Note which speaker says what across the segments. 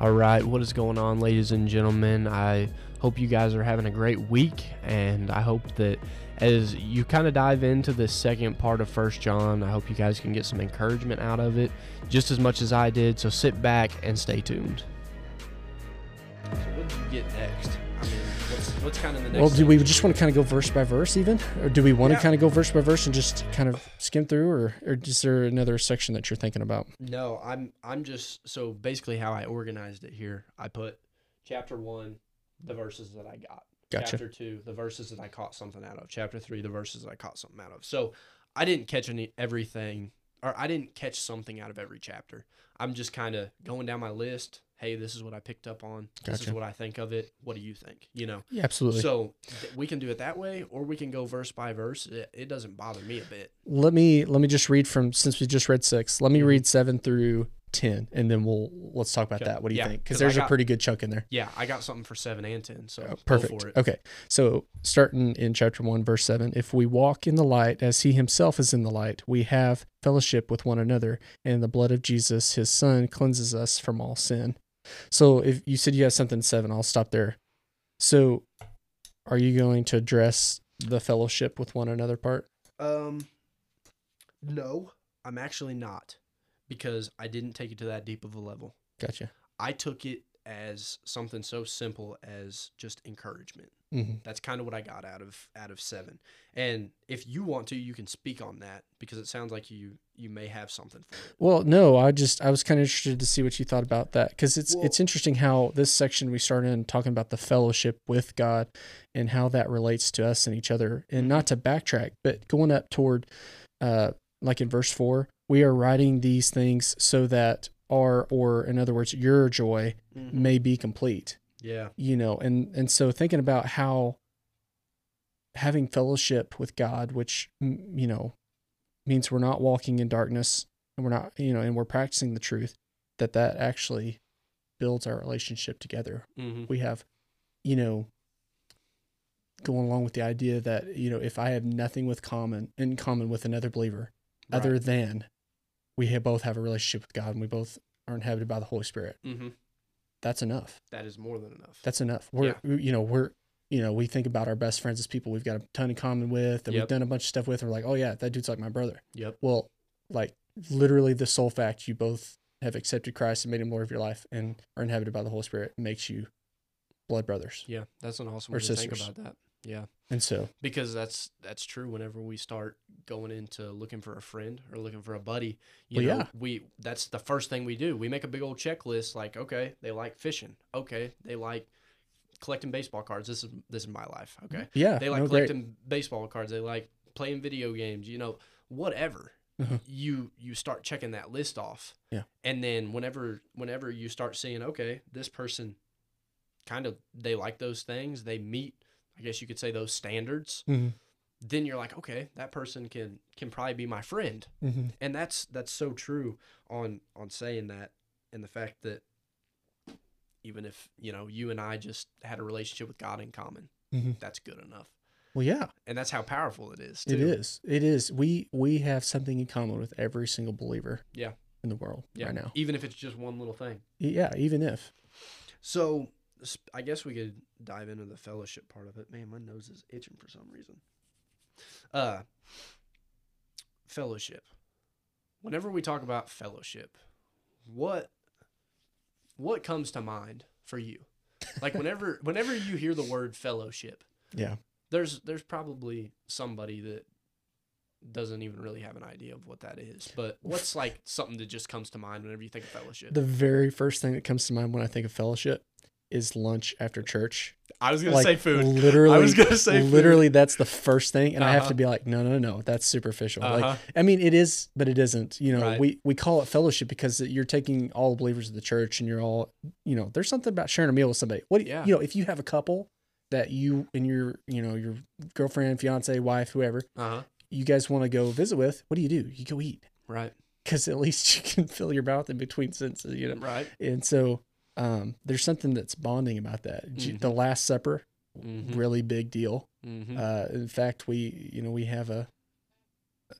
Speaker 1: All right, what is going on, ladies and gentlemen? I hope you guys are having a great week, and I hope that as you kind of dive into the second part of First John, I hope you guys can get some encouragement out of it, just as much as I did. So sit back and stay tuned. So what did you get next? I mean, what's what's kind of the next?
Speaker 2: Well, do we just want to kind of go verse by verse, even, or do we want
Speaker 1: Yeah.
Speaker 2: to kind of go verse by verse and just kind of skim through, or, or is there another section that you're thinking about?
Speaker 1: No, I'm I'm just so basically how I organized it here. I put chapter one, the verses that I got.
Speaker 2: Gotcha.
Speaker 1: Chapter two, the verses that I caught something out of. Chapter three, the verses that I caught something out of. So I didn't catch any everything, or I didn't catch something out of every chapter. I'm just kind of going down my list. Hey, this is what I picked up on. This is what I think of it. What do you think? You know.
Speaker 2: Yeah, absolutely.
Speaker 1: So th- we can do it that way, or we can go verse by verse. It, it doesn't bother me a bit.
Speaker 2: let me let me just read from since we just read six. Let me
Speaker 1: Mhm.
Speaker 2: read seven through ten, and then we'll let's talk about
Speaker 1: Okay.
Speaker 2: that. What do you
Speaker 1: Yeah,
Speaker 2: think?
Speaker 1: 'cause
Speaker 2: Because there's a pretty good chunk in there.
Speaker 1: Yeah, I got something for seven and ten. So
Speaker 2: Oh, perfect.
Speaker 1: for it.
Speaker 2: Okay. So starting in chapter 1, verse 7 If we walk in the light as he himself is in the light, we have fellowship with one another, and the blood of Jesus, his son, cleanses us from all sin. So if you said you have something 7, I'll stop there. So are you going to address the fellowship with one another part?
Speaker 1: Um, no, I'm actually not, because I didn't take it to that deep of a level.
Speaker 2: Gotcha.
Speaker 1: I took it as something so simple as just encouragement.
Speaker 2: Hmm
Speaker 1: That's kind of what I got out of out of seven. And if you want to, you can speak on that because it sounds like you you may have something for it.
Speaker 2: Well, no, I just I was kind of interested to see what you thought about that because it's
Speaker 1: Well-
Speaker 2: it's interesting how this section we started in talking about the fellowship with God and how that relates to us and each other, and not to backtrack, but going up toward, uh, like in verse four, we are writing these things so that our or in other words your joy may be complete
Speaker 1: Yeah.
Speaker 2: you know and and so thinking about how having fellowship with god which you know means we're not walking in darkness and we're not you know and we're practicing the truth that that actually builds our relationship together
Speaker 1: Mm-hmm.
Speaker 2: we have you know going along with the idea that you know if i have nothing with common in common with another believer other than we have both have a relationship with god and we both are inhabited by the holy spirit
Speaker 1: Mm-hmm.
Speaker 2: That's enough
Speaker 1: That is more than enough.
Speaker 2: that's enough. We're we- you know we're you know we think about our best friends as people we've got a ton in common with and
Speaker 1: Yep.
Speaker 2: we've done a bunch of stuff with. We're like, oh yeah, that dude's like my brother.
Speaker 1: Yep.
Speaker 2: Well, like literally the sole fact you both have accepted Christ and made him Lord of your life and are inhabited by the Holy Spirit makes you blood brothers.
Speaker 1: Yeah, that's an awesome
Speaker 2: Or
Speaker 1: way to think
Speaker 2: sisters.
Speaker 1: about that. Yeah.
Speaker 2: And so
Speaker 1: because that's that's true whenever we start going into looking for a friend or looking for a buddy you
Speaker 2: Well,
Speaker 1: know
Speaker 2: yeah.
Speaker 1: we that's the first thing we do. We make a big old checklist like okay they like fishing. Okay they like collecting baseball cards. This is this is my life. Okay.
Speaker 2: Yeah,
Speaker 1: they like
Speaker 2: no, great.
Speaker 1: collecting baseball cards. They like playing video games you know whatever.
Speaker 2: Uh-huh.
Speaker 1: you you start checking that list off.
Speaker 2: Yeah.
Speaker 1: and then whenever whenever you start seeing okay this person kind of they like those things. They meet i guess you could say those standards
Speaker 2: Mhm.
Speaker 1: then you're like okay that person can can probably be my friend
Speaker 2: Mhm.
Speaker 1: and that's that's so true on on saying that and the fact that even if you know you and i just had a relationship with god in common
Speaker 2: Mhm.
Speaker 1: that's good enough
Speaker 2: Well, yeah,
Speaker 1: and that's how powerful it is too.
Speaker 2: it is. It is. We we have something in common with every single believer.
Speaker 1: Yeah.
Speaker 2: In the world
Speaker 1: yeah
Speaker 2: right now.
Speaker 1: even if it's just one little thing
Speaker 2: Yeah, even if.
Speaker 1: so i guess we could dive into the fellowship part of it. Man my nose is itching for some reason. Uh fellowship. Whenever we talk about fellowship what what comes to mind for you? Like whenever whenever you hear the word fellowship
Speaker 2: Yeah.
Speaker 1: there's there's probably somebody that doesn't even really have an idea of what that is but what's like something that just comes to mind whenever you think of fellowship?
Speaker 2: The very first thing that comes to mind when I think of fellowship is lunch after church.
Speaker 1: i was gonna
Speaker 2: like
Speaker 1: say food
Speaker 2: Literally,
Speaker 1: I was gonna say food.
Speaker 2: literally that's the first thing, and I have
Speaker 1: Uh-huh.
Speaker 2: to be like, no, no, no, that's superficial.
Speaker 1: Uh-huh.
Speaker 2: Like, I mean, it is, but it isn't. You know,
Speaker 1: Right.
Speaker 2: we we call it fellowship because you're taking all the believers of the church, and you're all, you know, there's something about sharing a meal with somebody. What, you-
Speaker 1: Yeah.
Speaker 2: you know, if you have a couple that you and your, you know, your girlfriend, fiance, wife, whoever,
Speaker 1: uh-huh
Speaker 2: you guys want to go visit with, what do you do? You go eat
Speaker 1: right
Speaker 2: because at least you can fill your mouth in between sentences, you know.
Speaker 1: right
Speaker 2: And so, um, there's something that's bonding about that. J- The Last Supper,
Speaker 1: Mhm.
Speaker 2: really big deal.
Speaker 1: Mhm.
Speaker 2: Uh, in fact, we you know we have a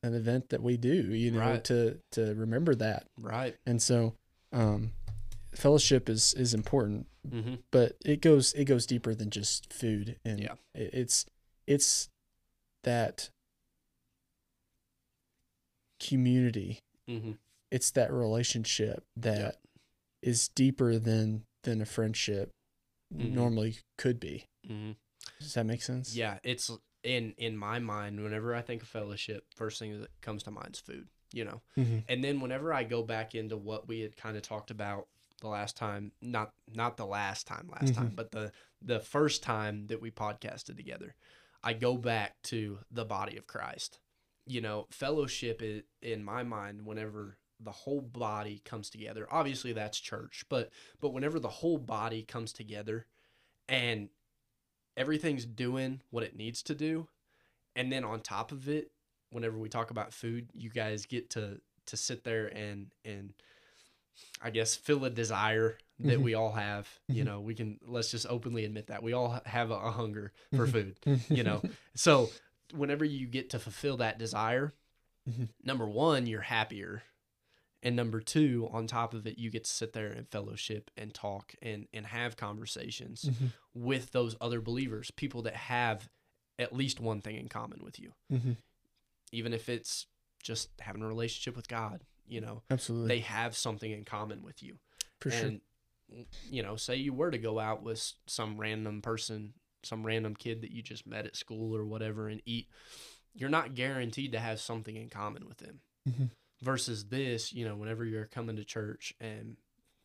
Speaker 2: an event that we do you know
Speaker 1: Right.
Speaker 2: to to remember that,
Speaker 1: right
Speaker 2: and so um, fellowship is is important,
Speaker 1: Mm-hmm.
Speaker 2: but it goes it goes deeper than just food and
Speaker 1: Yeah.
Speaker 2: it- it's it's that community
Speaker 1: Mm-hmm.
Speaker 2: it's that relationship that is deeper than than a friendship
Speaker 1: Mhm.
Speaker 2: normally could be
Speaker 1: Mm-hmm.
Speaker 2: does that make sense
Speaker 1: Yeah, it's in in my mind. Whenever I think of fellowship, first thing that comes to mind is food. You know,
Speaker 2: Mhm.
Speaker 1: and then whenever I go back into what we had kind of talked about the last time, not not the last time, last time, but the the first time that we podcasted together, I go back to the body of Christ. You know, fellowship is in my mind whenever the whole body comes together. Obviously that's church, but but whenever the whole body comes together and everything's doing what it needs to do, and then on top of it, whenever we talk about food, you guys get to to sit there and and I guess feel a desire that
Speaker 2: Mhm.
Speaker 1: we all have. You
Speaker 2: Mhm.
Speaker 1: know, we can let's just openly admit that we all have a, a hunger for
Speaker 2: Mhm.
Speaker 1: food. You know, so whenever you get to fulfill that desire, number one, you're happier. And number two, on top of it, you get to sit there and fellowship and talk and, and have conversations
Speaker 2: Mhm.
Speaker 1: with those other believers, people that have at least one thing in common with you,
Speaker 2: Mhm.
Speaker 1: even if it's just having a relationship with God. You know,
Speaker 2: absolutely
Speaker 1: they have something in common with you.
Speaker 2: for sure
Speaker 1: and, you know, say you were to go out with some random person, some random kid that you just met at school or whatever and eat, you're not guaranteed to have something in common with them.
Speaker 2: Mhm.
Speaker 1: Versus this, you know, whenever you're coming to church and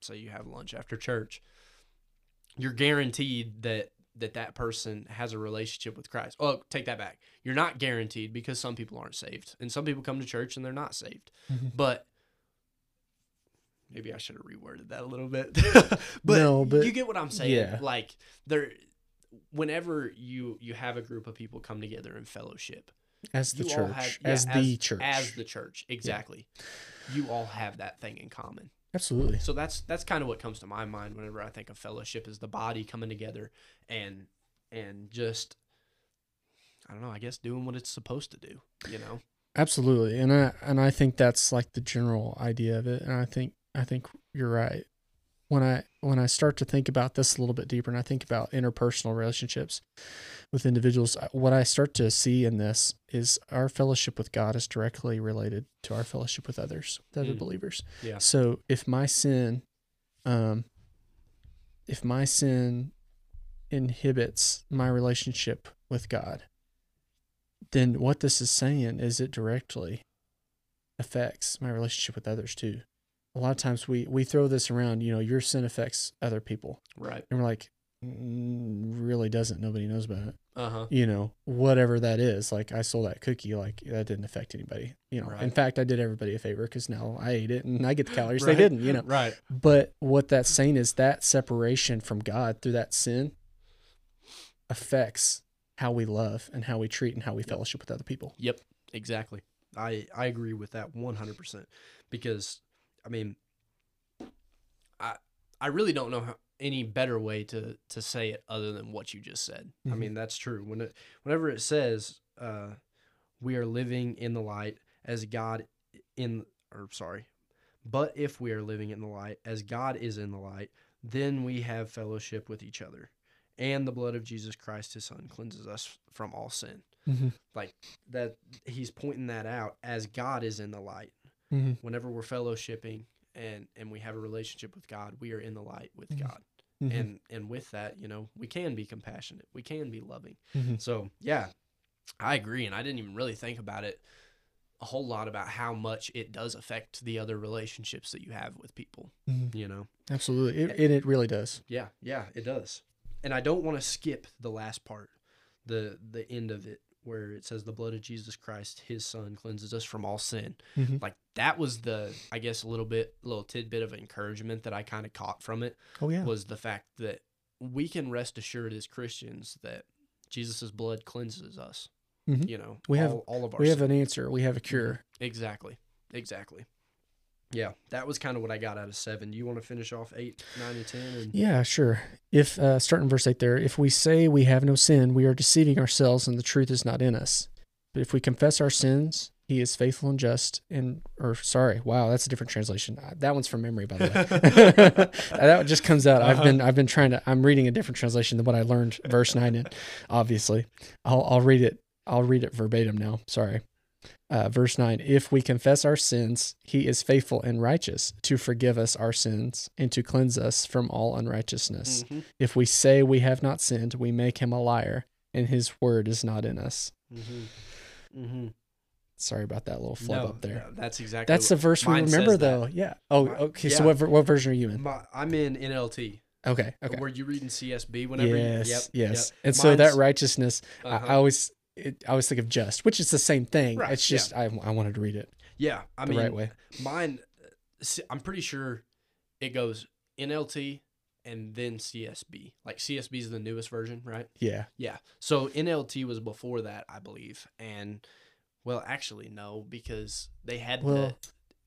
Speaker 1: say you have lunch after church, you're guaranteed that that that person has a relationship with Christ. Oh, take that back. You're not guaranteed because some people aren't saved and some people come to church and they're not saved.
Speaker 2: Mhm.
Speaker 1: But maybe I should have reworded that a little bit. but,
Speaker 2: No, but-
Speaker 1: you get what I'm saying.
Speaker 2: yeah.
Speaker 1: Like there whenever you you have a group of people come together in fellowship,
Speaker 2: as the church
Speaker 1: have- yeah,
Speaker 2: as the church
Speaker 1: as the church, exactly. You all have that thing in common.
Speaker 2: absolutely
Speaker 1: So that's that's kind of what comes to my mind whenever I think of fellowship is the body coming together and and just I don't know, I guess doing what it's supposed to do, you know.
Speaker 2: Absolutely. And I and I think that's like the general idea of it. And I think I think you're right. When I when I start to think about this a little bit deeper and I think about interpersonal relationships with individuals, what I start to see in this is our fellowship with God is directly related to our fellowship with others, with other
Speaker 1: Mm.
Speaker 2: believers.
Speaker 1: Yeah.
Speaker 2: So if my sin um if my sin inhibits my relationship with God, then what this is saying is it directly affects my relationship with others too. A lot of times we we throw this around, you know, your sin affects other people,
Speaker 1: Right.
Speaker 2: and we're like, mm, really doesn't. Nobody knows about it.
Speaker 1: Uh-huh.
Speaker 2: You know, whatever that is. Like I stole that cookie, like that didn't affect anybody. You know, in fact, I did everybody a favor because now I ate it and I get the calories
Speaker 1: Right.
Speaker 2: they didn't. You know,
Speaker 1: Right.
Speaker 2: but what that's saying is that separation from God through that sin affects how we love and how we treat and how we fellowship with other people.
Speaker 1: Yep, exactly. I I agree with that 100% because I mean I I really don't know how, any better way to to say it other than what you just said. I
Speaker 2: Mhm.
Speaker 1: mean, that's true. When it, whenever it says uh we are living in the light as God in or sorry. But if we are living in the light as God is in the light, then we have fellowship with each other. And the blood of Jesus Christ his son cleanses us from all sin
Speaker 2: Mm-hmm.
Speaker 1: like that he's pointing that out as God is in the light.
Speaker 2: Mm-hmm.
Speaker 1: Whenever we're fellowshipping and and we have a relationship with God, we are in the light with
Speaker 2: Mhm.
Speaker 1: God.
Speaker 2: Mm-hmm.
Speaker 1: And and with that, you know, we can be compassionate. We can be loving.
Speaker 2: Mhm.
Speaker 1: So, yeah. I agree and I didn't even really think about it a whole lot about how much it does affect the other relationships that you have with people,
Speaker 2: Mhm.
Speaker 1: you know.
Speaker 2: Absolutely, it, it it really does.
Speaker 1: Yeah, yeah, it does. And I don't want to skip the last part, the the end of it where it says the blood of Jesus Christ, his son cleanses us from all sin.
Speaker 2: Mhm.
Speaker 1: Like that was the I guess a little bit little tidbit of encouragement that I kind of caught from it
Speaker 2: Oh yeah,
Speaker 1: was the fact that we can rest assured as Christians that Jesus' blood cleanses us.
Speaker 2: Mhm.
Speaker 1: You know,
Speaker 2: We
Speaker 1: all,
Speaker 2: have-
Speaker 1: all of our
Speaker 2: we have an answer. We have a cure.
Speaker 1: Exactly. Exactly. Yeah, that was kind of what I got out of seven. Do you want to finish off eight, nine, and ten? And
Speaker 2: Yeah, sure. If uh, starting verse eight there, if we say we have no sin, we are deceiving ourselves, and the truth is not in us. But if we confess our sins, he is faithful and just and or sorry wow that's a different translation Uh, that one's from memory by the way that just comes out i've been i've been trying to i'm reading a different translation than what i learned verse 9 in obviously i'll i'll read it i'll read it verbatim now sorry uh, verse 9 if we confess our sins he is faithful and righteous to forgive us our sins and to cleanse us from all unrighteousness
Speaker 1: Mhm.
Speaker 2: if we say we have not sinned we make him a liar and his word is not in us
Speaker 1: Mm-hmm. Mm-hmm.
Speaker 2: sorry about that little flub
Speaker 1: No,
Speaker 2: up there
Speaker 1: no, that's exactly.
Speaker 2: That's the
Speaker 1: what-
Speaker 2: verse we remember, though. Yeah. Oh, okay.
Speaker 1: yeah.
Speaker 2: So what what version are you in?
Speaker 1: My, I'm in NLT.
Speaker 2: Okay. Okay.
Speaker 1: Were you reading CSB whenever?
Speaker 2: yes.
Speaker 1: You, yep.
Speaker 2: yes.
Speaker 1: Yep.
Speaker 2: And so that righteousness,
Speaker 1: uh-huh.
Speaker 2: I always, it, I always think of just, which is the same thing.
Speaker 1: Right,
Speaker 2: It's just I, I wanted to read it
Speaker 1: yeah, I
Speaker 2: the
Speaker 1: mean,
Speaker 2: right way.
Speaker 1: mine. uh, I'm pretty sure it goes NLT and then CSB. Like CSB is the newest version, right?
Speaker 2: Yeah.
Speaker 1: Yeah. So NLT was before that, I believe, and well, actually no, because they had
Speaker 2: Well,
Speaker 1: the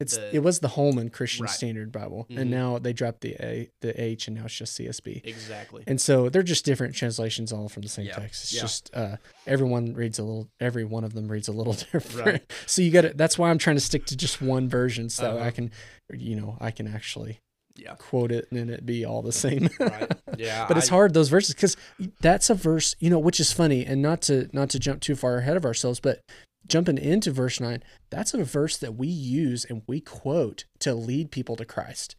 Speaker 2: It's
Speaker 1: The-
Speaker 2: it was the Holman Christian
Speaker 1: Right.
Speaker 2: Standard Bible,
Speaker 1: Mhm.
Speaker 2: and now they dropped the A, the H, and now it's just CSB.
Speaker 1: exactly.
Speaker 2: And so they're just different translations, all from the same
Speaker 1: Yeah,
Speaker 2: text. It's
Speaker 1: yeah.
Speaker 2: just uh, everyone reads a little. Every one of them reads a little different.
Speaker 1: Right.
Speaker 2: So you got to That's why I'm trying to stick to just one version, so
Speaker 1: Uh-huh.
Speaker 2: I can, you know, I can actually
Speaker 1: Yeah.
Speaker 2: quote it and it be all the same.
Speaker 1: Right. Yeah.
Speaker 2: but it's
Speaker 1: I-
Speaker 2: hard those verses because that's a verse, you know, which is funny, and not to not to jump too far ahead of ourselves, but jumping into verse nine, that's a verse that we use and we quote to lead people to Christ.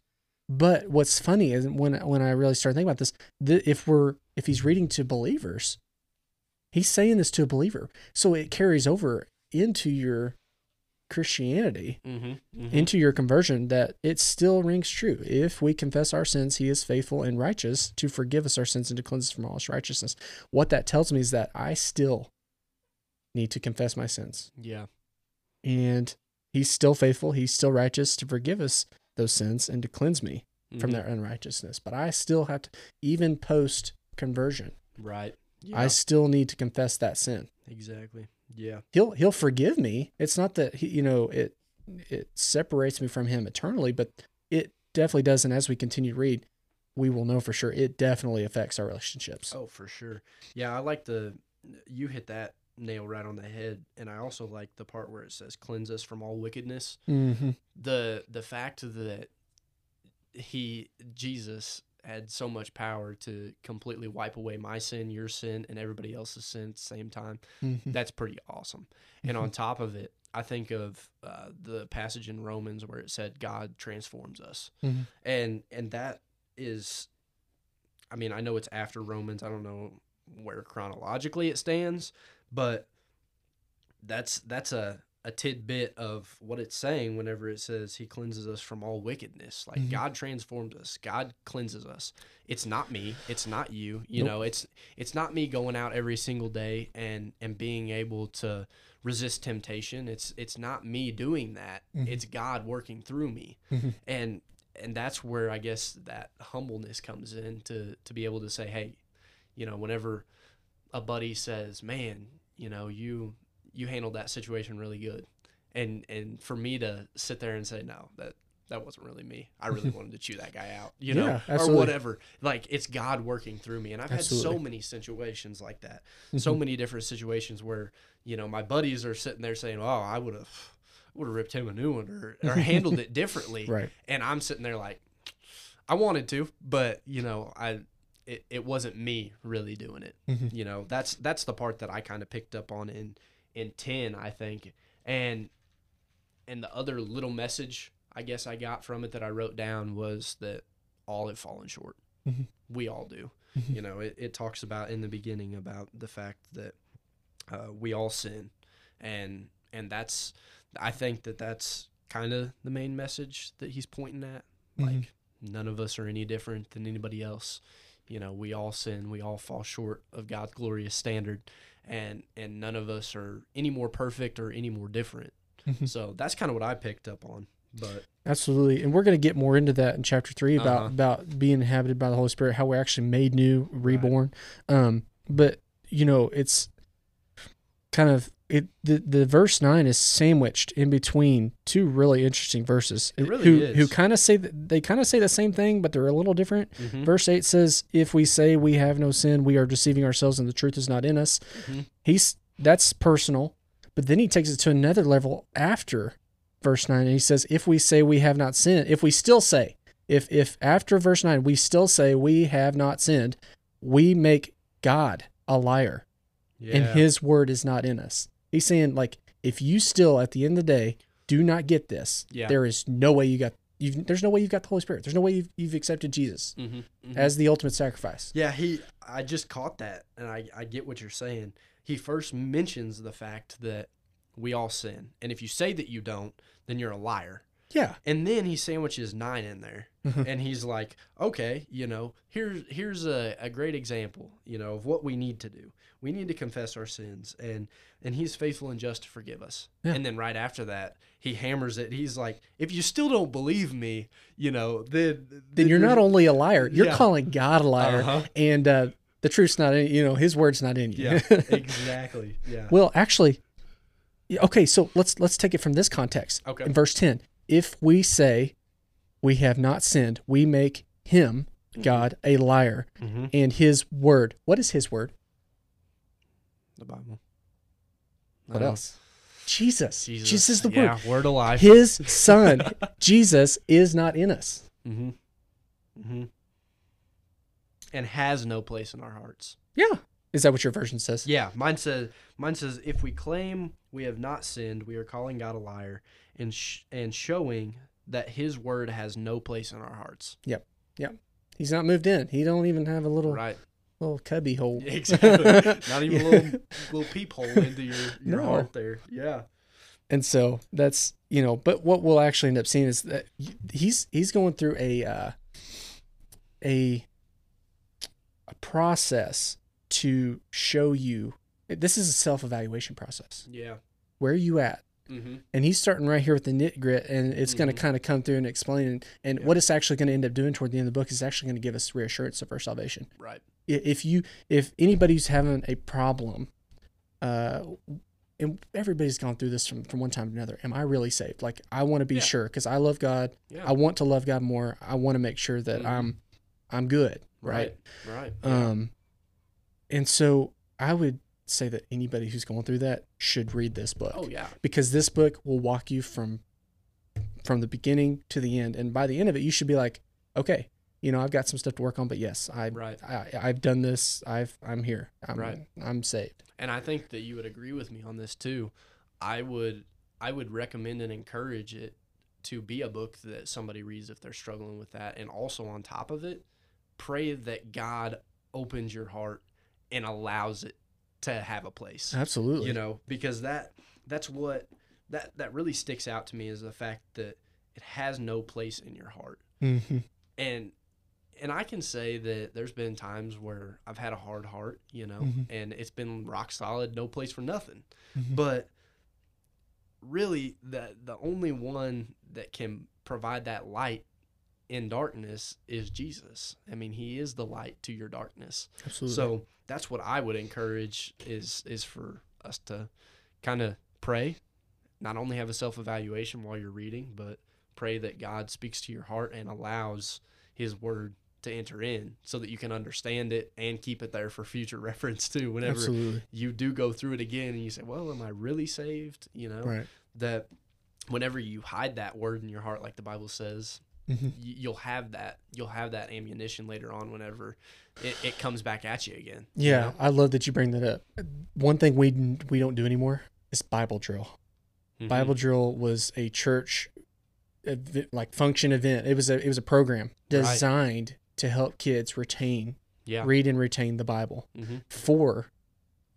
Speaker 2: But what's funny is when when I really start thinking about this, if we're if he's reading to believers, he's saying this to a believer, so it carries over into your Christianity
Speaker 1: Mhm, mhm.
Speaker 2: into your conversion that it still rings true. If we confess our sins, he is faithful and righteous to forgive us our sins and to cleanse us from all righteousness. What that tells me is that I still need to confess my sins.
Speaker 1: yeah.
Speaker 2: And he's still faithful, he's still righteous to forgive us those sins and to cleanse me from
Speaker 1: Mhm.
Speaker 2: that unrighteousness. But I still have to even post conversion,
Speaker 1: Right. Yeah.
Speaker 2: I still need to confess that sin.
Speaker 1: exactly. Yeah.
Speaker 2: he'll he'll forgive me. It's not that he, you know it it separates me from him eternally, but it definitely does. And as we continue to read, we will know for sure it definitely affects our relationships.
Speaker 1: Oh, for sure. Yeah, I like the you hit that nail right on the head, and I also like the part where it says cleanse us from all wickedness.
Speaker 2: Mm-hmm.
Speaker 1: The the fact that he Jesus had so much power to completely wipe away my sin, your sin, and everybody else's sin at the same time.
Speaker 2: Mm-hmm.
Speaker 1: That's pretty awesome. And on top of it, I think of uh, the passage in Romans where it said God transforms us,
Speaker 2: Mhm.
Speaker 1: and and that is, I mean, I know it's after Romans. I don't know where chronologically it stands, but that's that's a a tidbit of what it's saying whenever it says he cleanses us from all wickedness like
Speaker 2: Mhm.
Speaker 1: god transforms us god cleanses us it's not me it's not you you
Speaker 2: Nope.
Speaker 1: know it's it's not me going out every single day and and being able to resist temptation it's it's not me doing that
Speaker 2: Mhm.
Speaker 1: it's god working through me
Speaker 2: Mhm.
Speaker 1: and and that's where i guess that humbleness comes in to to be able to say hey you know whenever a buddy says man you know you you handled that situation really good. And and for me to sit there and say no that that wasn't really me. I really wanted to chew that guy out you know
Speaker 2: Yeah,
Speaker 1: or whatever. Like it's god working through me. And i've had so many situations like that. So
Speaker 2: Mhm.
Speaker 1: many different situations where you know my buddies are sitting there saying oh i would have would have ripped him a new one or, or handled it differently.
Speaker 2: Right.
Speaker 1: and i'm sitting there like i wanted to but you know i it, it wasn't me really doing it
Speaker 2: Mhm.
Speaker 1: you know that's that's the part that i kind of picked up on in in 10 i think and and the other little message i guess i got from it that i wrote down was that all have fallen short
Speaker 2: Mhm.
Speaker 1: we all do
Speaker 2: Mhm.
Speaker 1: you know it, it talks about in the beginning about the fact that uh, we all sin and and that's i think that that's kind of the main message that he's pointing at
Speaker 2: Mhm.
Speaker 1: like none of us are any different than anybody else you know we all sin we all fall short of god's glorious standard and and none of us are any more perfect or any more different
Speaker 2: Mhm.
Speaker 1: so that's kind of what i picked up on but
Speaker 2: Absolutely. And we're going to get more into that in chapter 3 about
Speaker 1: Uh-huh.
Speaker 2: about being inhabited by the Holy Spirit, how we're actually made new, reborn. Um but you know, it's kind of it the, the verse 9 is sandwiched in between two really interesting verses
Speaker 1: It really
Speaker 2: who
Speaker 1: is.
Speaker 2: who kind of say that they kind of say the same thing but they're a little different.
Speaker 1: Mhm.
Speaker 2: Verse 8 says, "If we say we have no sin, we are deceiving ourselves and the truth is not in us."
Speaker 1: Mhm.
Speaker 2: He's that's personal. But then he takes it to another level after verse 9 and he says if we say we have not sinned, if we still say if if after verse 9 we still say we have not sinned, we make God a liar
Speaker 1: Yeah.
Speaker 2: and his word is not in us. He's saying like if you still at the end of the day do not get this,
Speaker 1: Yeah.
Speaker 2: there is no way you got you've there's no way you've got the Holy Spirit. There's no way you've, you've accepted Jesus
Speaker 1: Mhm, mhm.
Speaker 2: as the ultimate sacrifice.
Speaker 1: Yeah, he. I just caught that, and I I get what you're saying. He first mentions the fact that we all sin, and if you say that you don't, then you're a liar.
Speaker 2: Yeah.
Speaker 1: And then he sandwiches nine in there,
Speaker 2: Mhm.
Speaker 1: and he's like, "Okay, you know, here's here's a, a great example, you know, of what we need to do. We need to confess our sins, and and He's faithful and just to forgive us."
Speaker 2: Yeah.
Speaker 1: And then right after that, he hammers it. He's like, "If you still don't believe me, you know, then
Speaker 2: Then you're not only a liar, you're
Speaker 1: Yeah.
Speaker 2: calling God a liar,
Speaker 1: Uh-huh.
Speaker 2: and uh, the truth's not in you know His word's not in you.
Speaker 1: Yeah, exactly. Yeah.
Speaker 2: well, actually, okay. So let's let's take it from this context.
Speaker 1: Okay.
Speaker 2: In verse ten, if we say we have not sinned, we make Him God a liar,
Speaker 1: Mm-hmm.
Speaker 2: and His word. What is His word?
Speaker 1: The Bible.
Speaker 2: What else? Jesus.
Speaker 1: Jesus.
Speaker 2: Jesus is the
Speaker 1: yeah,
Speaker 2: word.
Speaker 1: word of life.
Speaker 2: His Son, Jesus, is not in us.
Speaker 1: Mm-hmm. Mm-hmm. And has no place in our hearts.
Speaker 2: Yeah. Is that what your version says?
Speaker 1: Yeah, mine says mine says if we claim we have not sinned, we are calling God a liar and sh- and showing that His word has no place in our hearts. Yep. Yep.
Speaker 2: He's not moved in. He don't even have a little
Speaker 1: Right.
Speaker 2: little cubby hole.
Speaker 1: Exactly. Not even a little little peephole into your your
Speaker 2: No.
Speaker 1: heart there. Yeah.
Speaker 2: And so that's you know, but what we'll actually end up seeing is that he's he's going through a uh, a a process to show you. This is a self evaluation process.
Speaker 1: Yeah.
Speaker 2: Where are you at?
Speaker 1: Mm-hmm.
Speaker 2: And he's starting right here with the nit grit, and it's going
Speaker 1: Mhm.
Speaker 2: to kind of come through and explain. And, and
Speaker 1: Yeah.
Speaker 2: what it's actually going to end up doing toward the end of the book is actually going to give us reassurance of our salvation.
Speaker 1: Right.
Speaker 2: If you, if anybody's having a problem, uh, and everybody's gone through this from, from one time to another. Am I really saved? Like I want to be
Speaker 1: Yeah.
Speaker 2: sure because I love God.
Speaker 1: Yeah.
Speaker 2: I want to love God more. I want to make sure that
Speaker 1: Mhm.
Speaker 2: I'm, I'm good. Right.
Speaker 1: Right. Yeah.
Speaker 2: Um, and so I would say that anybody who's going through that should read this book
Speaker 1: oh yeah.
Speaker 2: because this book will walk you from from the beginning to the end and by the end of it you should be like okay you know i've got some stuff to work on but yes i,
Speaker 1: Right.
Speaker 2: I i've done this i've i'm here i'm
Speaker 1: Right.
Speaker 2: i'm saved
Speaker 1: and I think that you would agree with me on this too. I would I would recommend and encourage it to be a book that somebody reads if they're struggling with that and also on top of it pray that God opens your heart and allows it to have a place.
Speaker 2: absolutely
Speaker 1: You know, because that that's what that that really sticks out to me is the fact that it has no place in your heart
Speaker 2: hmm
Speaker 1: and and I can say that there's been times where I've had a hard heart, you know,
Speaker 2: Mhm.
Speaker 1: and it's been rock solid, no place for nothing.
Speaker 2: Mhm.
Speaker 1: But really, the the only one that can provide that light in darkness is Jesus. I mean, He is the light to your darkness.
Speaker 2: absolutely
Speaker 1: So that's what I would encourage is is for us to kind of pray, not only have a self evaluation while you're reading, but pray that God speaks to your heart and allows His Word to enter in, so that you can understand it and keep it there for future reference too. Whenever
Speaker 2: absolutely
Speaker 1: you do go through it again, and you say, "Well, am I really saved?" You know
Speaker 2: right
Speaker 1: that whenever you hide that word in your heart, like the Bible says,
Speaker 2: hmm
Speaker 1: y- you'll have that you'll have that ammunition later on whenever it, it comes back at you again you
Speaker 2: yeah
Speaker 1: know?
Speaker 2: i love that you bring that up one thing we we don't do anymore is bible drill
Speaker 1: Mhm.
Speaker 2: Bible drill was a church like function event. It was a it was a program designed to help kids retain,
Speaker 1: yeah
Speaker 2: read and retain the Bible
Speaker 1: hmm
Speaker 2: for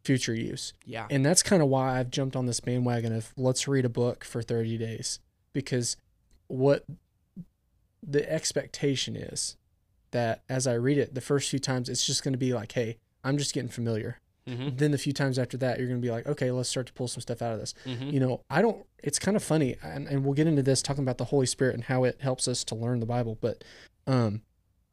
Speaker 2: future use.
Speaker 1: yeah
Speaker 2: And that's kind of why I've jumped on this bandwagon of let's read a book for 30 days because what the expectation is that as I read it the first few times it's just going to be like, "Hey, I'm just getting familiar."
Speaker 1: hmm
Speaker 2: Then the few times after that you're going to be like, "Okay, let's start to pull some stuff out of this."
Speaker 1: hmm
Speaker 2: you know i don't it's kind of funny and, and we'll get into this talking about the holy spirit and how it helps us to learn the bible but um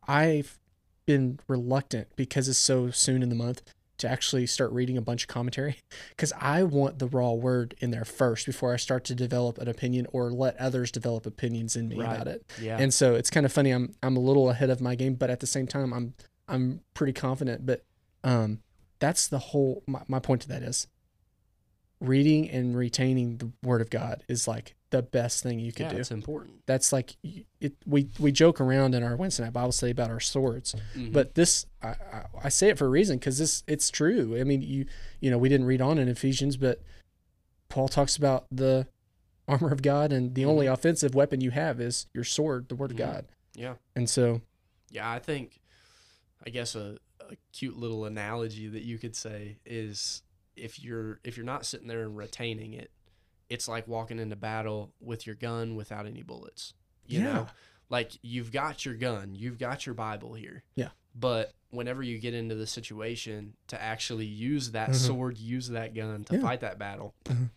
Speaker 2: i've been reluctant because it's so soon in the month to actually start reading a bunch of commentary because i want the raw word in there first before i start to develop an opinion or let others develop opinions in me
Speaker 1: Right.
Speaker 2: about it
Speaker 1: yeah
Speaker 2: and so it's kind of funny i'm i'm a little ahead of my game but at the same time i'm i'm pretty confident but um that's the whole my, my point to that is reading and retaining the word of God is like the best thing you could
Speaker 1: yeah,
Speaker 2: do.
Speaker 1: it's important.
Speaker 2: That's like it. We we joke around in our Wednesday night Bible study about our swords,
Speaker 1: Mhm.
Speaker 2: but this I, I, I say it for a reason because this it's true. I mean, you you know we didn't read on in Ephesians, but Paul talks about the armor of God, and the only offensive weapon you have is your sword, the word of
Speaker 1: Mhm.
Speaker 2: God.
Speaker 1: yeah,
Speaker 2: And so,
Speaker 1: yeah. I think, I guess a, a cute little analogy that you could say is if you're if you're not sitting there and retaining it, it's like walking into battle with your gun without any bullets. You know, like you've got your gun, you've got your Bible here.
Speaker 2: Yeah.
Speaker 1: But whenever you get into the situation to actually use that
Speaker 2: Mhm.
Speaker 1: sword, use that gun to
Speaker 2: Yeah.
Speaker 1: fight that battle,
Speaker 2: Mhm.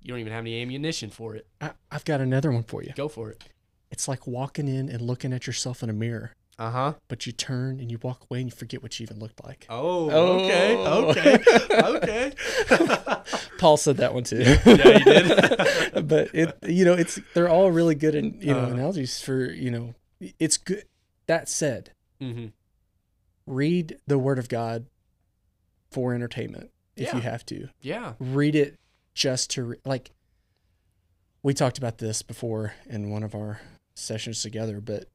Speaker 1: you don't even have any ammunition for it.
Speaker 2: I, I've got another one for you.
Speaker 1: Go for it.
Speaker 2: It's like walking in and looking at yourself in a mirror,
Speaker 1: Uh huh.
Speaker 2: but you turn and you walk away and you forget what you even looked like.
Speaker 1: Oh,
Speaker 2: Oh.
Speaker 1: okay, okay, okay.
Speaker 2: Paul said that one too.
Speaker 1: Yeah, he did.
Speaker 2: but it, you know, it's they're all really good in you know
Speaker 1: Uh.
Speaker 2: analogies for you know, it's good. That said,
Speaker 1: mm-hmm.
Speaker 2: read the Word of God for entertainment if
Speaker 1: Yeah.
Speaker 2: you have to.
Speaker 1: Yeah.
Speaker 2: Read it just to re- like. We talked about this before in one of our sessions together, but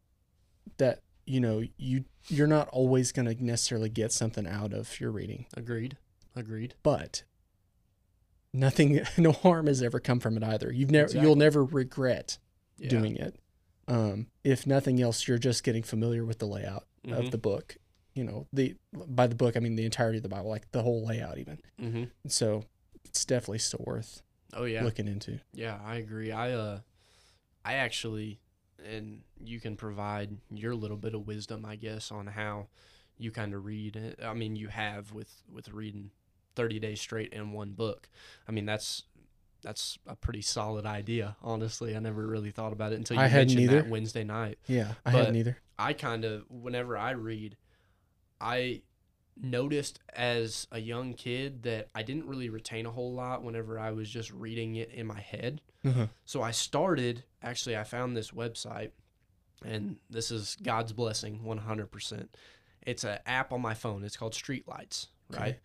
Speaker 2: that you know you you're not always going to necessarily get something out of your reading,
Speaker 1: Agreed. Agreed.
Speaker 2: but nothing, no harm has ever come from it either. You've never,
Speaker 1: Exactly.
Speaker 2: you'll never regret
Speaker 1: Yeah.
Speaker 2: doing it. Um, if nothing else, you're just getting familiar with the layout
Speaker 1: Mhm.
Speaker 2: of the book. You know, the by the book I mean the entirety of the Bible, like the whole layout even.
Speaker 1: hmm
Speaker 2: So it's definitely still worth
Speaker 1: Oh yeah.
Speaker 2: looking into.
Speaker 1: Yeah, I agree. I uh I actually and you can provide your little bit of wisdom, I guess, on how you kind of read. it. I mean, you have with with reading 30 days straight in one book. I mean, that's that's a pretty solid idea, honestly. I never really thought about it until you
Speaker 2: I
Speaker 1: mentioned that. Wednesday night.
Speaker 2: Yeah, I
Speaker 1: But-
Speaker 2: hadn't either.
Speaker 1: I kind of whenever I read, I noticed as a young kid that I didn't really retain a whole lot whenever I was just reading it in my head.
Speaker 2: Uh-huh.
Speaker 1: So I started, actually, I found this website, and this is God's blessing 100%. It's an app on my phone. It's called Streetlights, right?
Speaker 2: Okay.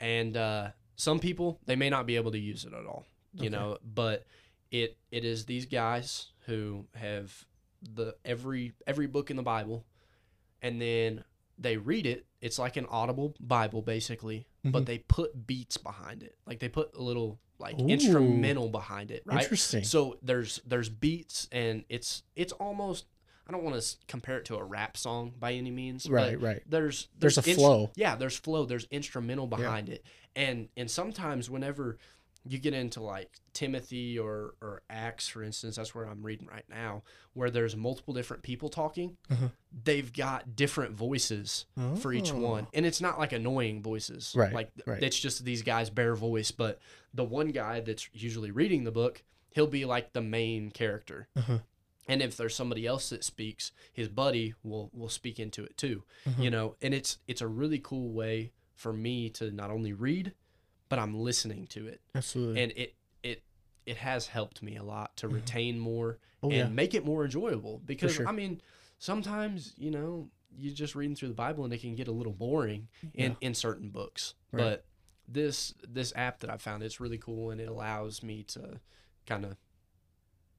Speaker 1: And uh, some people, they may not be able to use it at all, you
Speaker 2: Okay.
Speaker 1: know, but it it is these guys who have the every every book in the Bible, and then they read it. It's like an audible Bible, basically, but
Speaker 2: Mhm.
Speaker 1: they put beats behind it. Like they put a little like
Speaker 2: Ooh.
Speaker 1: instrumental behind it, right?
Speaker 2: Interesting.
Speaker 1: So there's there's beats and it's it's almost I don't want to compare it to a rap song by any means,
Speaker 2: right,
Speaker 1: but
Speaker 2: right.
Speaker 1: there's
Speaker 2: There's a
Speaker 1: instru-
Speaker 2: flow.
Speaker 1: yeah, there's flow, there's instrumental behind it. And and sometimes whenever you get into like Timothy or or Acts for instance, that's where I'm reading right now, where there's multiple different people talking,
Speaker 2: Uh-huh.
Speaker 1: they've got different voices for each
Speaker 2: Oh.
Speaker 1: one. And it's not like annoying voices.
Speaker 2: Right,
Speaker 1: Like
Speaker 2: right.
Speaker 1: it's just these guys bare voice, but the one guy that's usually reading the book, he'll be like the main character.
Speaker 2: Uh-huh.
Speaker 1: And if there's somebody else that speaks, his buddy will will speak into it too.
Speaker 2: Uh-huh.
Speaker 1: You know, and it's it's a really cool way for me to not only read, but I'm listening to it.
Speaker 2: Absolutely.
Speaker 1: And it it it has helped me a lot to
Speaker 2: Mhm.
Speaker 1: retain more
Speaker 2: oh
Speaker 1: and
Speaker 2: yeah.
Speaker 1: make it more enjoyable because
Speaker 2: sure.
Speaker 1: I mean, sometimes, you know, you're just reading through the Bible and it can get a little boring in,
Speaker 2: Yeah.
Speaker 1: in certain books.
Speaker 2: Right.
Speaker 1: But this this app that I found it's really cool and it allows me to kind of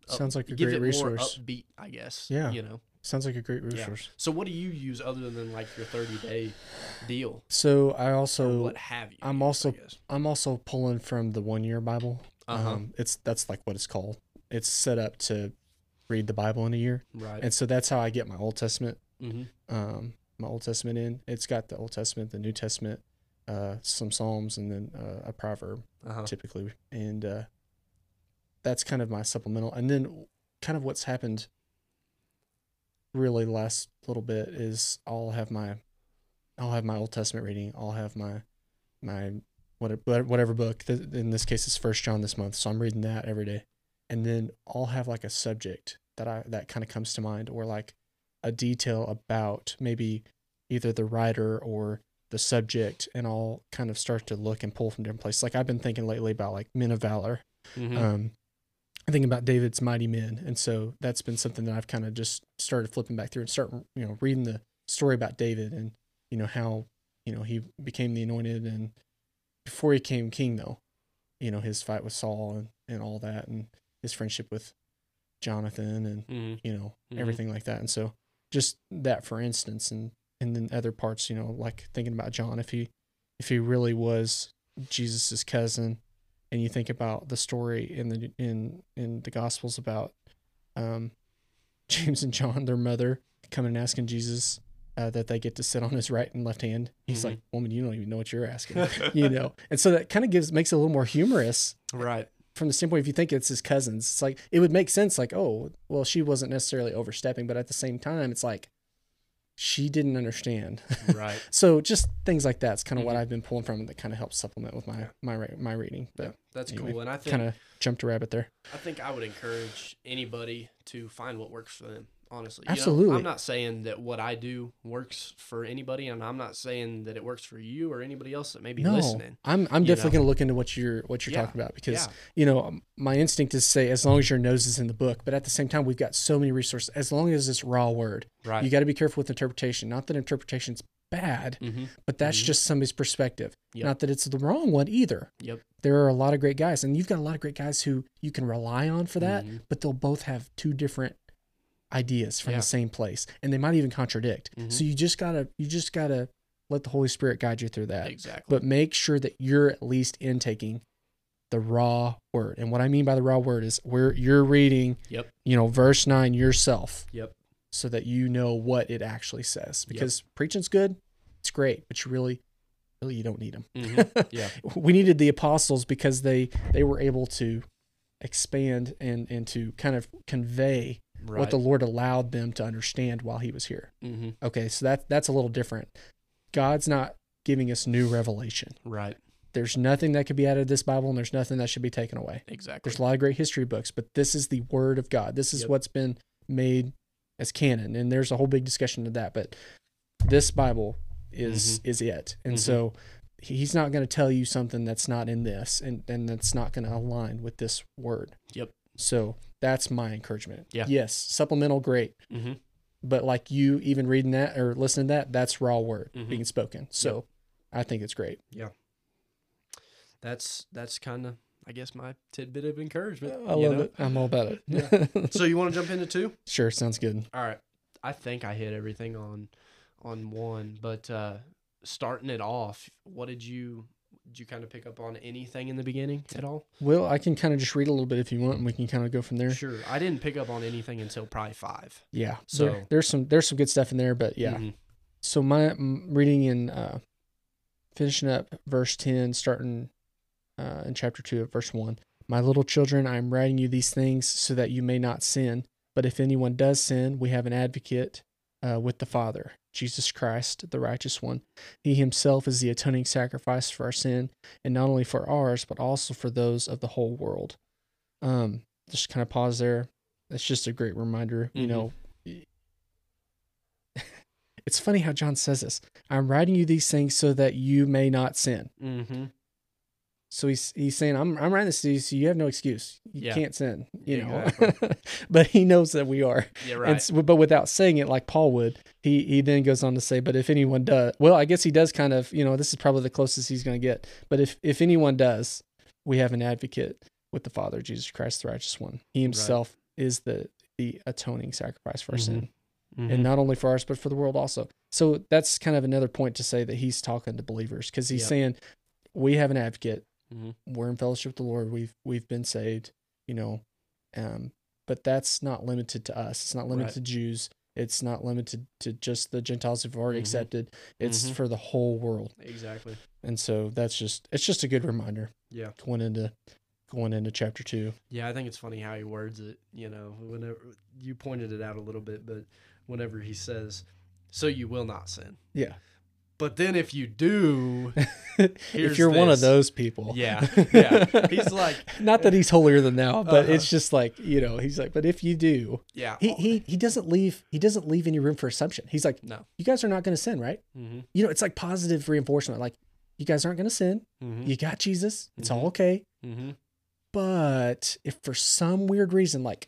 Speaker 2: Sounds like a
Speaker 1: give
Speaker 2: great
Speaker 1: it
Speaker 2: resource.
Speaker 1: more upbeat, I guess.
Speaker 2: Yeah.
Speaker 1: You know.
Speaker 2: Sounds like a great
Speaker 1: Yeah.
Speaker 2: resource.
Speaker 1: So what do you use other than like your 30 day deal?
Speaker 2: So I
Speaker 1: Or
Speaker 2: also
Speaker 1: what have you?
Speaker 2: I'm
Speaker 1: used,
Speaker 2: also- I'm also pulling from the one year Bible.
Speaker 1: Uh-huh.
Speaker 2: Um, it's that's like what it's called. It's set up to read the Bible in a year,
Speaker 1: right.
Speaker 2: and so that's how I get my Old Testament.
Speaker 1: hmm
Speaker 2: Um, my Old Testament in. It's got the Old Testament, the New Testament, uh, some Psalms, and then uh, a proverb
Speaker 1: Uh-huh.
Speaker 2: typically, and uh, that's kind of my supplemental. And then kind of what's happened really last little bit is I'll have my I'll have my Old Testament reading. I'll have my my whatever whatever book. In this case, it's First John this month, so I'm reading that every day. And then I'll have like a subject that I that kind of comes to mind, or like a detail about maybe either the writer or the subject, and I'll kind of start to look and pull from different places. Like I've been thinking lately about like men of valor.
Speaker 1: Mhm.
Speaker 2: Um, thinking about David's mighty men, and so that's been something that I've kind of just started flipping back through and start you know reading the story about David and you know how you know he became the anointed and before he became king though, you know his fight with Saul and and all that, and his friendship with Jonathan, and
Speaker 1: Mhm.
Speaker 2: you know
Speaker 1: Mhm.
Speaker 2: everything like that. And so just that, for instance, and and then other parts, you know, like thinking about John, if he if he really was Jesus's cousin, and you think about the story in the in in the Gospels about um, James and John, their mother, coming and asking Jesus uh, that they get to sit on his right and left hand. He's
Speaker 1: Mhm.
Speaker 2: like, "Woman, you don't even know what you're asking," you know. And so that kind of gives makes it a little more humorous
Speaker 1: Right.
Speaker 2: from the standpoint if you think it's his cousins. It's like it would make sense. Like, oh, well, she wasn't necessarily overstepping, but at the same time, it's like she didn't understand.
Speaker 1: Right.
Speaker 2: so just things like that's kind of what
Speaker 1: Mhm.
Speaker 2: I've been pulling from that kind of helps supplement with my my my reading. But
Speaker 1: That's
Speaker 2: Anyway,
Speaker 1: cool. And I think
Speaker 2: kind of jumped a rabbit there.
Speaker 1: I think I would encourage anybody to find what works for them. Honestly, You know,
Speaker 2: Absolutely.
Speaker 1: I'm not saying that what I do works for anybody, and I'm not saying that it works for you or anybody else that may be
Speaker 2: no,
Speaker 1: listening.
Speaker 2: I'm I'm definitely
Speaker 1: know?
Speaker 2: to look into what you're what you're
Speaker 1: Yeah,
Speaker 2: talking about because
Speaker 1: Yeah.
Speaker 2: you know um, my instinct is to say as long as your nose is in the book, but at the same time we've got so many resources. As long as it's raw word,
Speaker 1: Right.
Speaker 2: you got to be careful with interpretation. Not that interpretation's bad,
Speaker 1: mm-hmm.
Speaker 2: but that's
Speaker 1: Mhm.
Speaker 2: just somebody's perspective.
Speaker 1: Yep.
Speaker 2: Not that it's the wrong one either.
Speaker 1: Yep.
Speaker 2: There are a lot of great guys, and you've got a lot of great guys who you can rely on for that,
Speaker 1: Mhm.
Speaker 2: but they'll both have two different ideas from
Speaker 1: Yeah.
Speaker 2: the same place, and they might even contradict.
Speaker 1: Mhm.
Speaker 2: So you just gotta you just gotta let the Holy Spirit guide you through that.
Speaker 1: Exactly.
Speaker 2: But make sure that you're at least intaking the raw word. And what I mean by the raw word is where you're reading,
Speaker 1: Yep.
Speaker 2: you know, verse nine yourself
Speaker 1: Yep.
Speaker 2: so that you know what it actually says. Because preaching's good, it's great, but you really, really you don't need them.
Speaker 1: hmm Yeah.
Speaker 2: we needed the apostles because they they were able to expand and and to kind of convey
Speaker 1: Right.
Speaker 2: what the Lord allowed them to understand while He was here.
Speaker 1: hmm
Speaker 2: Okay, so that that's a little different. God's not giving us new revelation.
Speaker 1: Right.
Speaker 2: There's nothing that could be added to this Bible, and there's nothing that should be taken away.
Speaker 1: Exactly.
Speaker 2: There's a lot of great history books, but this is the Word of God. This is
Speaker 1: Yep.
Speaker 2: what's been made as canon, and there's a whole big discussion of that. But this Bible is
Speaker 1: Mm-hmm.
Speaker 2: is it, and
Speaker 1: Mhm.
Speaker 2: so he's not going to tell you something that's not in this, and and that's not going to align with this Word.
Speaker 1: Yep.
Speaker 2: So that's my encouragement.
Speaker 1: Yeah.
Speaker 2: Yes, supplemental, great,
Speaker 1: hmm
Speaker 2: but like you even reading that or listening to that, that's raw word
Speaker 1: Mhm.
Speaker 2: being spoken. So I think it's great. Yeah.
Speaker 1: That's that's kind of I guess my tidbit of encouragement.
Speaker 2: I love
Speaker 1: know?
Speaker 2: it. I'm all about it.
Speaker 1: Yeah. So you want to jump into two?
Speaker 2: sure, sounds good.
Speaker 1: All right. I think I hit everything on on one, but uh starting it off, what did you did you kind of pick up on anything in the beginning at all?
Speaker 2: Well, I can kind of just read a little bit if you want, and we can kind of go from there.
Speaker 1: Sure. I didn't pick up on anything until probably 5.
Speaker 2: Yeah.
Speaker 1: So-
Speaker 2: there- there's some there's some good stuff in there, but yeah.
Speaker 1: Mhm.
Speaker 2: So my reading in uh, finishing up verse ten, starting uh, in chapter two at verse one. My little children, I am writing you these things so that you may not sin. But if anyone does sin, we have an advocate uh, with the Father, Jesus Christ, the righteous one. He himself is the atoning sacrifice for our sin, and not only for ours, but also for those of the whole world. Um, just kind of pause there. That's just a great reminder, you
Speaker 1: Mhm.
Speaker 2: know. It's funny how John says this. I'm writing you these things so that you may not sin.
Speaker 1: Mhm.
Speaker 2: So he's he's saying, I'm I'm writing this to you so you have no excuse. You
Speaker 1: Yeah.
Speaker 2: can't sin. You know.
Speaker 1: Exactly.
Speaker 2: but he knows that we are.
Speaker 1: Yeah,
Speaker 2: And
Speaker 1: right.
Speaker 2: s- but without saying it like Paul would, he he then goes on to say, but if anyone does well, I guess he does kind of, you know, this is probably the closest he's gonna get. But if if anyone does, we have an advocate with the Father, Jesus Christ, the righteous one. He himself is the the atoning sacrifice for our
Speaker 1: Mhm.
Speaker 2: sin
Speaker 1: Mhm.
Speaker 2: and not only for ours but for the world also so that's kind of another point to say that he's talking to believers because he's
Speaker 1: Yep.
Speaker 2: saying we have an advocate
Speaker 1: Mhm.
Speaker 2: we're in fellowship with the lord we've we've been saved you know um but that's not limited to us it's not limited
Speaker 1: Right.
Speaker 2: to jews it's not limited to just the gentiles who've already
Speaker 1: Mhm.
Speaker 2: accepted it's
Speaker 1: Mhm.
Speaker 2: for the whole world
Speaker 1: Exactly.
Speaker 2: and so that's just it's just a good reminder
Speaker 1: Yeah.
Speaker 2: going into going into chapter two
Speaker 1: Yeah, I think it's funny how he words it. You know, whenever you pointed it out a little bit, but whenever he says, "So you will not sin,"
Speaker 2: yeah
Speaker 1: but then if you do,
Speaker 2: if you're one of those people
Speaker 1: yeah, yeah, he's like,
Speaker 2: not that he's holier than thou, but
Speaker 1: Uh-huh.
Speaker 2: it's just like you know, he's like, but if you do,
Speaker 1: yeah,
Speaker 2: he he he doesn't leave he doesn't leave any room for assumption. He's like,
Speaker 1: no,
Speaker 2: you guys are not going to sin, right?
Speaker 1: mm-hmm,
Speaker 2: You know, it's like positive reinforcement. Like, you guys aren't going to sin.
Speaker 1: mm-hmm,
Speaker 2: You got Jesus. It's
Speaker 1: Mhm.
Speaker 2: all okay.
Speaker 1: mm-hmm.
Speaker 2: But if for some weird reason, like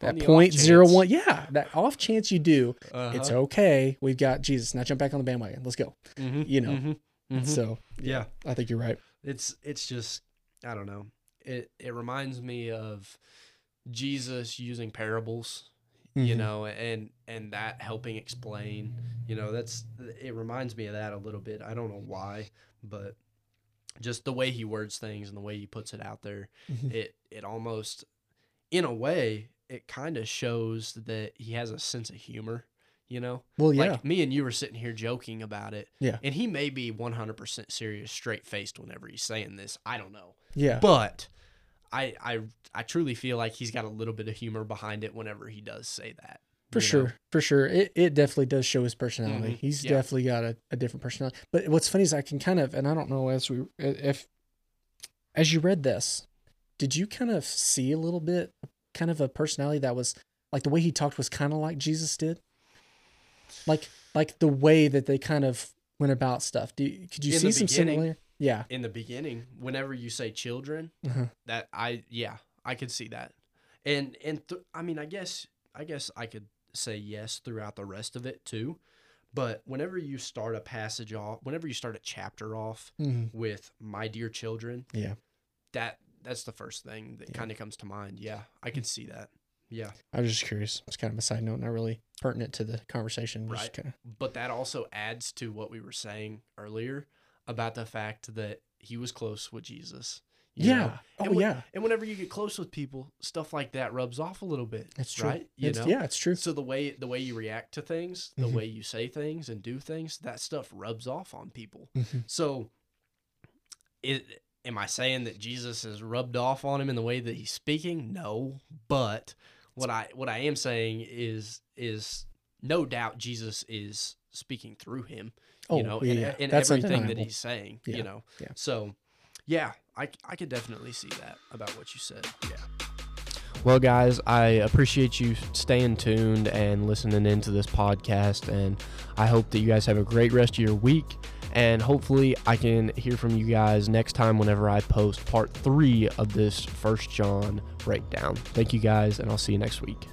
Speaker 2: that point zero one, yeah, that off chance you do,
Speaker 1: Uh-huh.
Speaker 2: it's okay. We've got Jesus. Now jump back on the bandwagon. Let's go.
Speaker 1: Mhm,
Speaker 2: you know.
Speaker 1: mhm, mhm.
Speaker 2: So
Speaker 1: yeah,
Speaker 2: I think you're right.
Speaker 1: it's it's just I don't know. It it reminds me of Jesus using parables, you
Speaker 2: Mhm.
Speaker 1: know, and and that helping explain, you know, that's it reminds me of that a little bit. I don't know why, but just the way he words things and the way he puts it out there,
Speaker 2: Mhm.
Speaker 1: it it almost in a way it kind of shows that he has a sense of humor, you know?
Speaker 2: Well, yeah.
Speaker 1: Like me and you were sitting here joking about it.
Speaker 2: Yeah.
Speaker 1: And he may be 100% serious, straight faced whenever he's saying this. I don't know.
Speaker 2: yeah.
Speaker 1: But I, I, I truly feel like he's got a little bit of humor behind it whenever he does say that.
Speaker 2: For
Speaker 1: you know?
Speaker 2: sure, for sure. It it definitely does show his personality.
Speaker 1: Mhm,
Speaker 2: He's
Speaker 1: yeah.
Speaker 2: definitely got a, a different personality. But what's funny is I can kind of, and I don't know as we if as you read this, did you kind of see a little bit, kind of a personality that was like the way he talked was kind of like Jesus did, like like the way that they kind of went about stuff. Do you, could you
Speaker 1: In
Speaker 2: see some similar? Yeah.
Speaker 1: In the beginning, whenever you say children,
Speaker 2: Uh-huh.
Speaker 1: that I, yeah, I could see that. And, and th- I mean, I guess, I guess I could say yes throughout the rest of it too. But whenever you start a passage off, whenever you start a chapter off
Speaker 2: Mhm.
Speaker 1: with my dear children,
Speaker 2: Yeah.
Speaker 1: that that's the first thing that
Speaker 2: Yeah.
Speaker 1: kind of comes to mind. Yeah, I can see that. Yeah,
Speaker 2: I was just curious. It's kind of a side note, not really pertinent to the conversation.
Speaker 1: Right.
Speaker 2: kind of,
Speaker 1: but that also adds to what we were saying earlier about the fact that he was close with Jesus. know?
Speaker 2: yeah. Oh
Speaker 1: And when-
Speaker 2: yeah.
Speaker 1: And whenever you get close with people, stuff like that rubs off a little bit.
Speaker 2: That's true.
Speaker 1: right? You
Speaker 2: It's-
Speaker 1: know,
Speaker 2: yeah, it's true.
Speaker 1: So the way the way you react to things, the
Speaker 2: Mhm.
Speaker 1: way you say things and do things, that stuff rubs off on people.
Speaker 2: Mhm.
Speaker 1: So, it, am I saying that Jesus has rubbed off on him in the way that he's speaking? No, but what I what I am saying is is no doubt Jesus is speaking through him.
Speaker 2: Oh,
Speaker 1: you know,
Speaker 2: yeah,
Speaker 1: in,
Speaker 2: yeah.
Speaker 1: in
Speaker 2: That's
Speaker 1: everything that he's saying.
Speaker 2: Yeah,
Speaker 1: You know,
Speaker 2: yeah.
Speaker 1: So, yeah, I I could definitely see that about what you said. Yeah.
Speaker 3: Well, guys, I appreciate you staying tuned and listening into this podcast. And I hope that you guys have a great rest of your week. And hopefully, I can hear from you guys next time whenever I post part three of this First John breakdown. Thank you guys, and I'll see you next week.